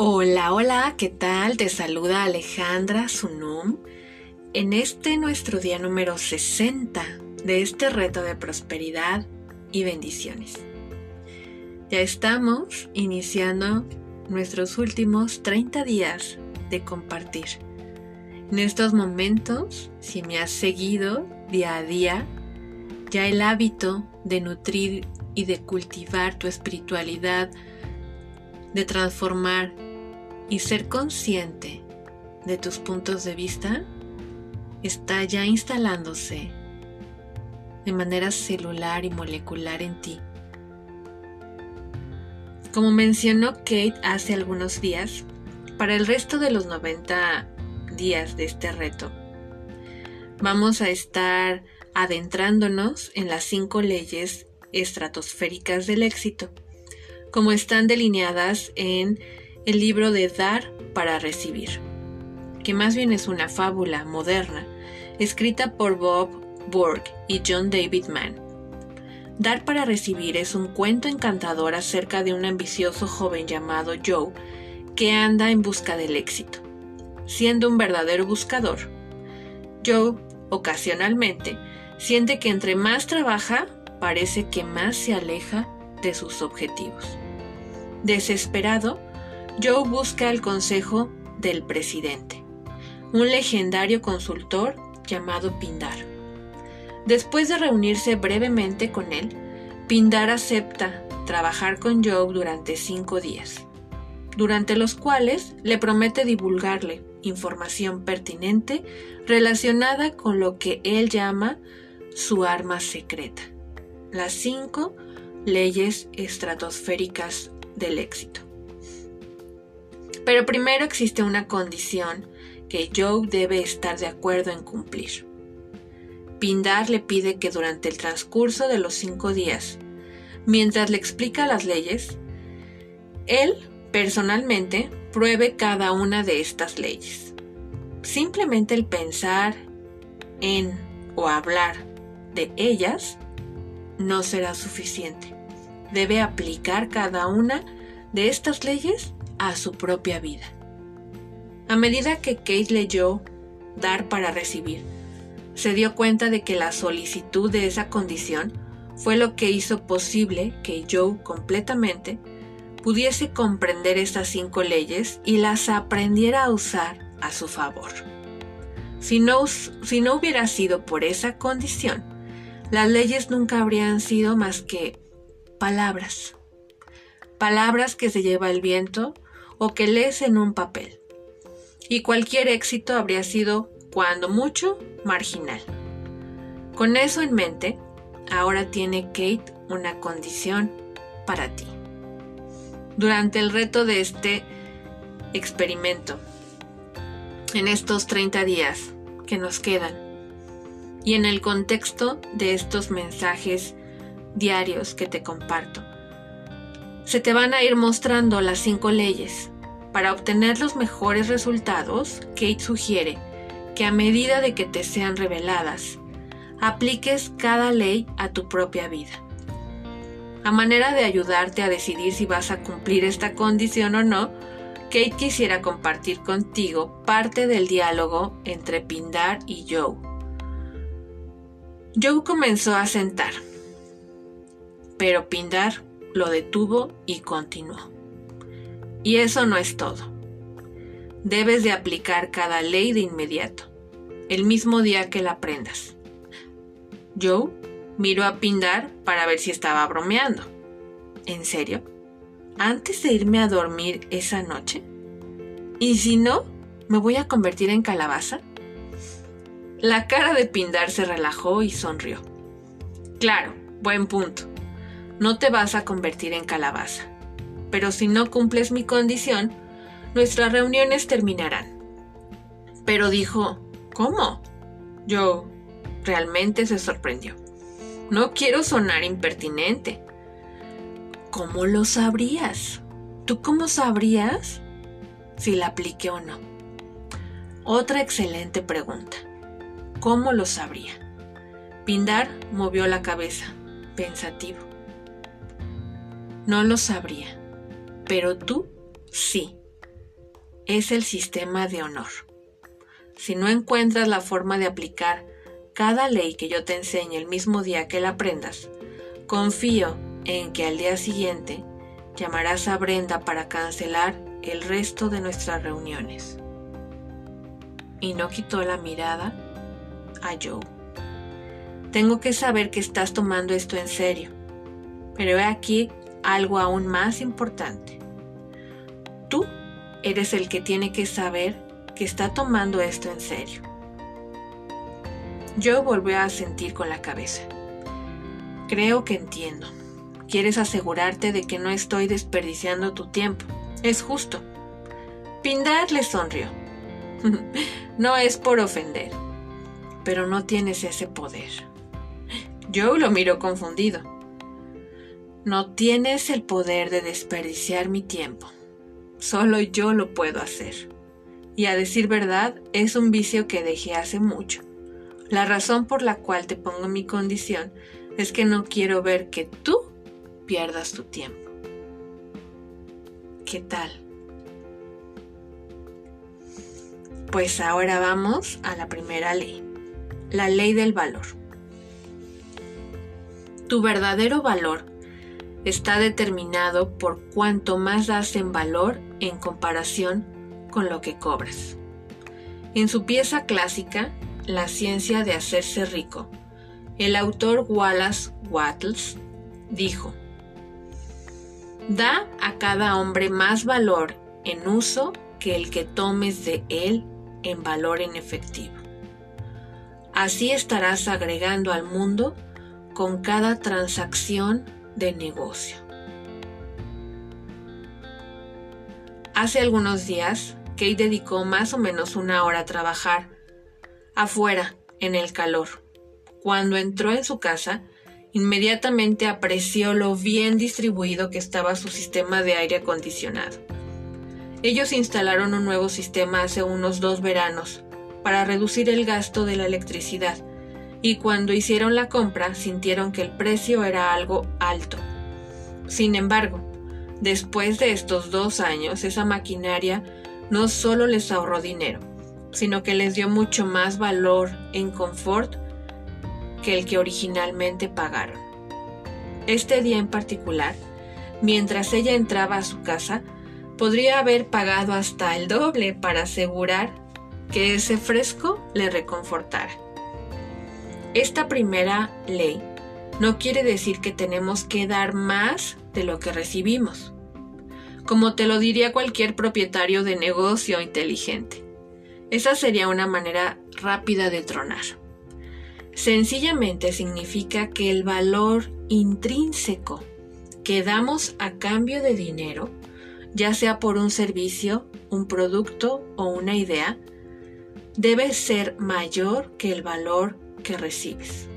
Hola, hola, ¿qué tal? Te saluda Alejandra Sunum en este nuestro día número 60 de este reto de prosperidad y bendiciones. Ya estamos iniciando nuestros últimos 30 días de compartir. En estos momentos, si me has seguido día a día, ya el hábito de nutrir y de cultivar tu espiritualidad, de transformar y ser consciente de tus puntos de vista está ya instalándose de manera celular y molecular en ti. Como mencionó Kate hace algunos días, para el resto de los 90 días de este reto, vamos a estar adentrándonos en las cinco leyes estratosféricas del éxito, como están delineadas en el libro de Dar para Recibir, que más bien es una fábula moderna, escrita por Bob Burke y John David Mann. Dar para Recibir es un cuento encantador acerca de un ambicioso joven llamado Joe que anda en busca del éxito. Siendo un verdadero buscador, Joe, ocasionalmente, siente que entre más trabaja, parece que más se aleja de sus objetivos. Desesperado, Joe busca el consejo del presidente, un legendario consultor llamado Pindar. Después de reunirse brevemente con él, Pindar acepta trabajar con Joe durante cinco días, durante los cuales le promete divulgarle información pertinente relacionada con lo que él llama su arma secreta, las cinco leyes estratosféricas del éxito. Pero primero existe una condición que Joe debe estar de acuerdo en cumplir. Pindar le pide que durante el transcurso de los cinco días, mientras le explica las leyes, él personalmente pruebe cada una de estas leyes. Simplemente el pensar en o hablar de ellas no será suficiente. Debe aplicar cada una de estas leyes a su propia vida. A medida que Kate leyó Dar para recibir, se dio cuenta de que la solicitud de esa condición fue lo que hizo posible que Joe completamente pudiese comprender estas cinco leyes y las aprendiera a usar a su favor. Si no, si no hubiera sido por esa condición, las leyes nunca habrían sido más que palabras. Palabras que se lleva el viento o que lees en un papel. Y cualquier éxito habría sido, cuando mucho, marginal. Con eso en mente, ahora tiene Kate una condición para ti. Durante el reto de este experimento, en estos 30 días que nos quedan, y en el contexto de estos mensajes diarios que te comparto, se te van a ir mostrando las cinco leyes. Para obtener los mejores resultados, Kate sugiere que a medida de que te sean reveladas, apliques cada ley a tu propia vida. A manera de ayudarte a decidir si vas a cumplir esta condición o no, Kate quisiera compartir contigo parte del diálogo entre Pindar y Joe. Joe comenzó a sentar, pero Pindar lo detuvo y continuó. Y eso no es todo. Debes de aplicar cada ley de inmediato, el mismo día que la aprendas. Joe miró a Pindar para ver si estaba bromeando. ¿En serio? ¿Antes de irme a dormir esa noche? ¿Y si no, me voy a convertir en calabaza? La cara de Pindar se relajó y sonrió. Claro, buen punto no te vas a convertir en calabaza. Pero si no cumples mi condición, nuestras reuniones terminarán. Pero dijo, ¿cómo? Yo realmente se sorprendió. No quiero sonar impertinente. ¿Cómo lo sabrías? ¿Tú cómo sabrías si la apliqué o no? Otra excelente pregunta. ¿Cómo lo sabría? Pindar movió la cabeza, pensativo. No lo sabría, pero tú sí. es el sistema de honor. Si no encuentras la forma de aplicar cada ley que yo te enseñe el mismo día que la aprendas, confío en que al día siguiente llamarás a Brenda para cancelar el resto de nuestras reuniones. Y no quitó la mirada a Joe. Tengo que saber que estás tomando esto en serio, pero he aquí algo aún más importante. Tú eres el que tiene que saber que está tomando esto en serio. Joe volvió a sentir con la cabeza. Creo que entiendo. Quieres asegurarte de que no estoy desperdiciando tu tiempo. Es justo. Pindar le sonrió. no es por ofender, pero no tienes ese poder. Joe lo miró confundido. No tienes el poder de desperdiciar mi tiempo. Solo yo lo puedo hacer. Y a decir verdad, es un vicio que dejé hace mucho. La razón por la cual te pongo mi condición es que no quiero ver que tú pierdas tu tiempo. ¿Qué tal? Pues ahora vamos a la primera ley, la ley del valor. Tu verdadero valor está determinado por cuánto más das en valor en comparación con lo que cobras. En su pieza clásica, La ciencia de hacerse rico, el autor Wallace Wattles dijo, Da a cada hombre más valor en uso que el que tomes de él en valor en efectivo. Así estarás agregando al mundo con cada transacción de negocio. Hace algunos días, Kate dedicó más o menos una hora a trabajar afuera, en el calor. Cuando entró en su casa, inmediatamente apreció lo bien distribuido que estaba su sistema de aire acondicionado. Ellos instalaron un nuevo sistema hace unos dos veranos para reducir el gasto de la electricidad y cuando hicieron la compra sintieron que el precio era algo alto. Sin embargo, después de estos dos años, esa maquinaria no solo les ahorró dinero, sino que les dio mucho más valor en confort que el que originalmente pagaron. Este día en particular, mientras ella entraba a su casa, podría haber pagado hasta el doble para asegurar que ese fresco le reconfortara. Esta primera ley no quiere decir que tenemos que dar más de lo que recibimos, como te lo diría cualquier propietario de negocio inteligente. Esa sería una manera rápida de tronar. Sencillamente significa que el valor intrínseco que damos a cambio de dinero, ya sea por un servicio, un producto o una idea, debe ser mayor que el valor que recibes.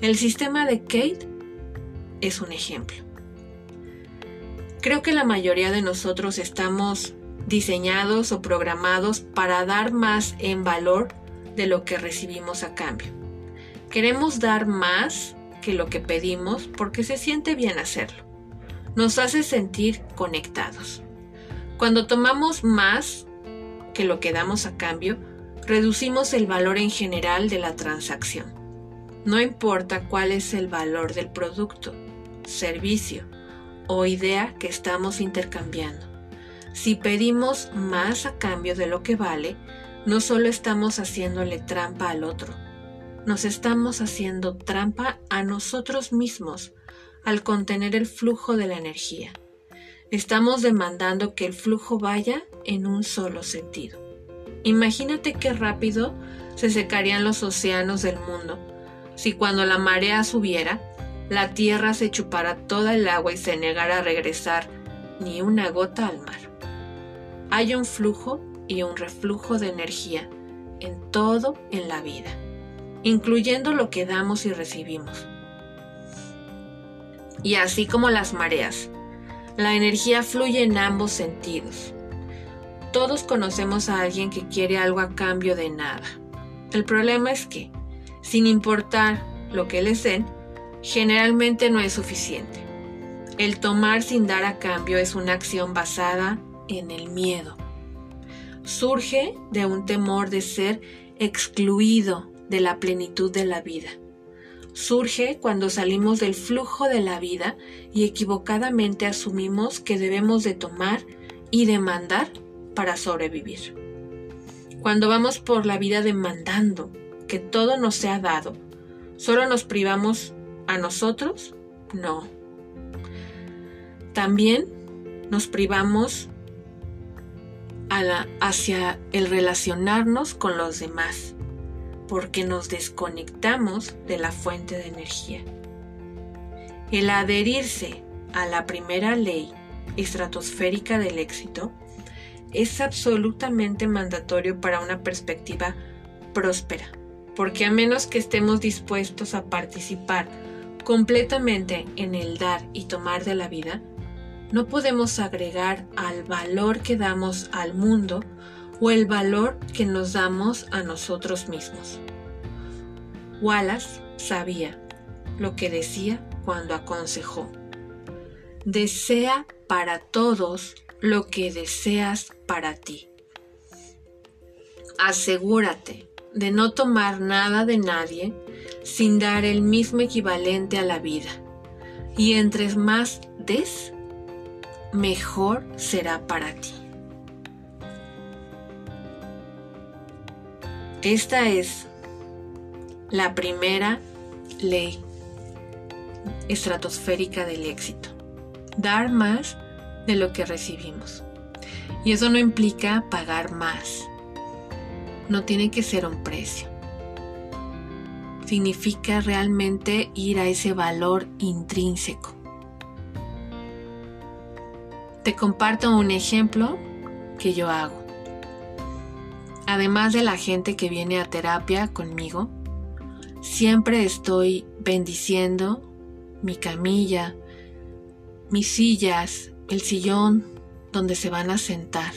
El sistema de Kate es un ejemplo. Creo que la mayoría de nosotros estamos diseñados o programados para dar más en valor de lo que recibimos a cambio. Queremos dar más que lo que pedimos porque se siente bien hacerlo. Nos hace sentir conectados. Cuando tomamos más que lo que damos a cambio, reducimos el valor en general de la transacción. No importa cuál es el valor del producto, servicio o idea que estamos intercambiando. Si pedimos más a cambio de lo que vale, no solo estamos haciéndole trampa al otro, nos estamos haciendo trampa a nosotros mismos al contener el flujo de la energía. Estamos demandando que el flujo vaya en un solo sentido. Imagínate qué rápido se secarían los océanos del mundo si cuando la marea subiera, la tierra se chupara toda el agua y se negara a regresar ni una gota al mar. Hay un flujo y un reflujo de energía en todo en la vida, incluyendo lo que damos y recibimos. Y así como las mareas, la energía fluye en ambos sentidos. Todos conocemos a alguien que quiere algo a cambio de nada. El problema es que, sin importar lo que les den, generalmente no es suficiente. El tomar sin dar a cambio es una acción basada en el miedo. surge de un temor de ser excluido de la plenitud de la vida. Surge cuando salimos del flujo de la vida y equivocadamente asumimos que debemos de tomar y demandar para sobrevivir. Cuando vamos por la vida demandando que todo nos sea dado, ¿solo nos privamos a nosotros? No. También nos privamos hacia el relacionarnos con los demás, porque nos desconectamos de la fuente de energía. El adherirse a la primera ley estratosférica del éxito es absolutamente mandatorio para una perspectiva próspera, porque a menos que estemos dispuestos a participar completamente en el dar y tomar de la vida, no podemos agregar al valor que damos al mundo o el valor que nos damos a nosotros mismos. Wallace sabía lo que decía cuando aconsejó. Desea para todos lo que deseas para ti. Asegúrate de no tomar nada de nadie sin dar el mismo equivalente a la vida. Y entre más des, mejor será para ti. Esta es la primera ley estratosférica del éxito. Dar más de lo que recibimos. Y eso no implica pagar más. No tiene que ser un precio. Significa realmente ir a ese valor intrínseco. Te comparto un ejemplo que yo hago. Además de la gente que viene a terapia conmigo, siempre estoy bendiciendo mi camilla, mis sillas, el sillón donde se van a sentar.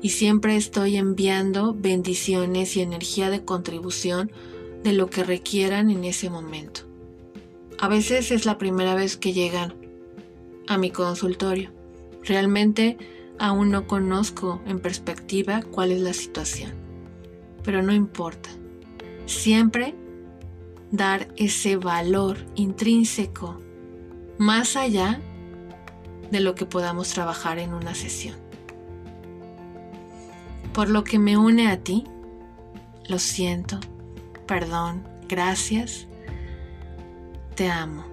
Y siempre estoy enviando bendiciones y energía de contribución de lo que requieran en ese momento. A veces es la primera vez que llegan a mi consultorio. Realmente aún no conozco en perspectiva cuál es la situación, pero no importa. Siempre dar ese valor intrínseco más allá de lo que podamos trabajar en una sesión. Por lo que me une a ti, lo siento, perdón, gracias, te amo.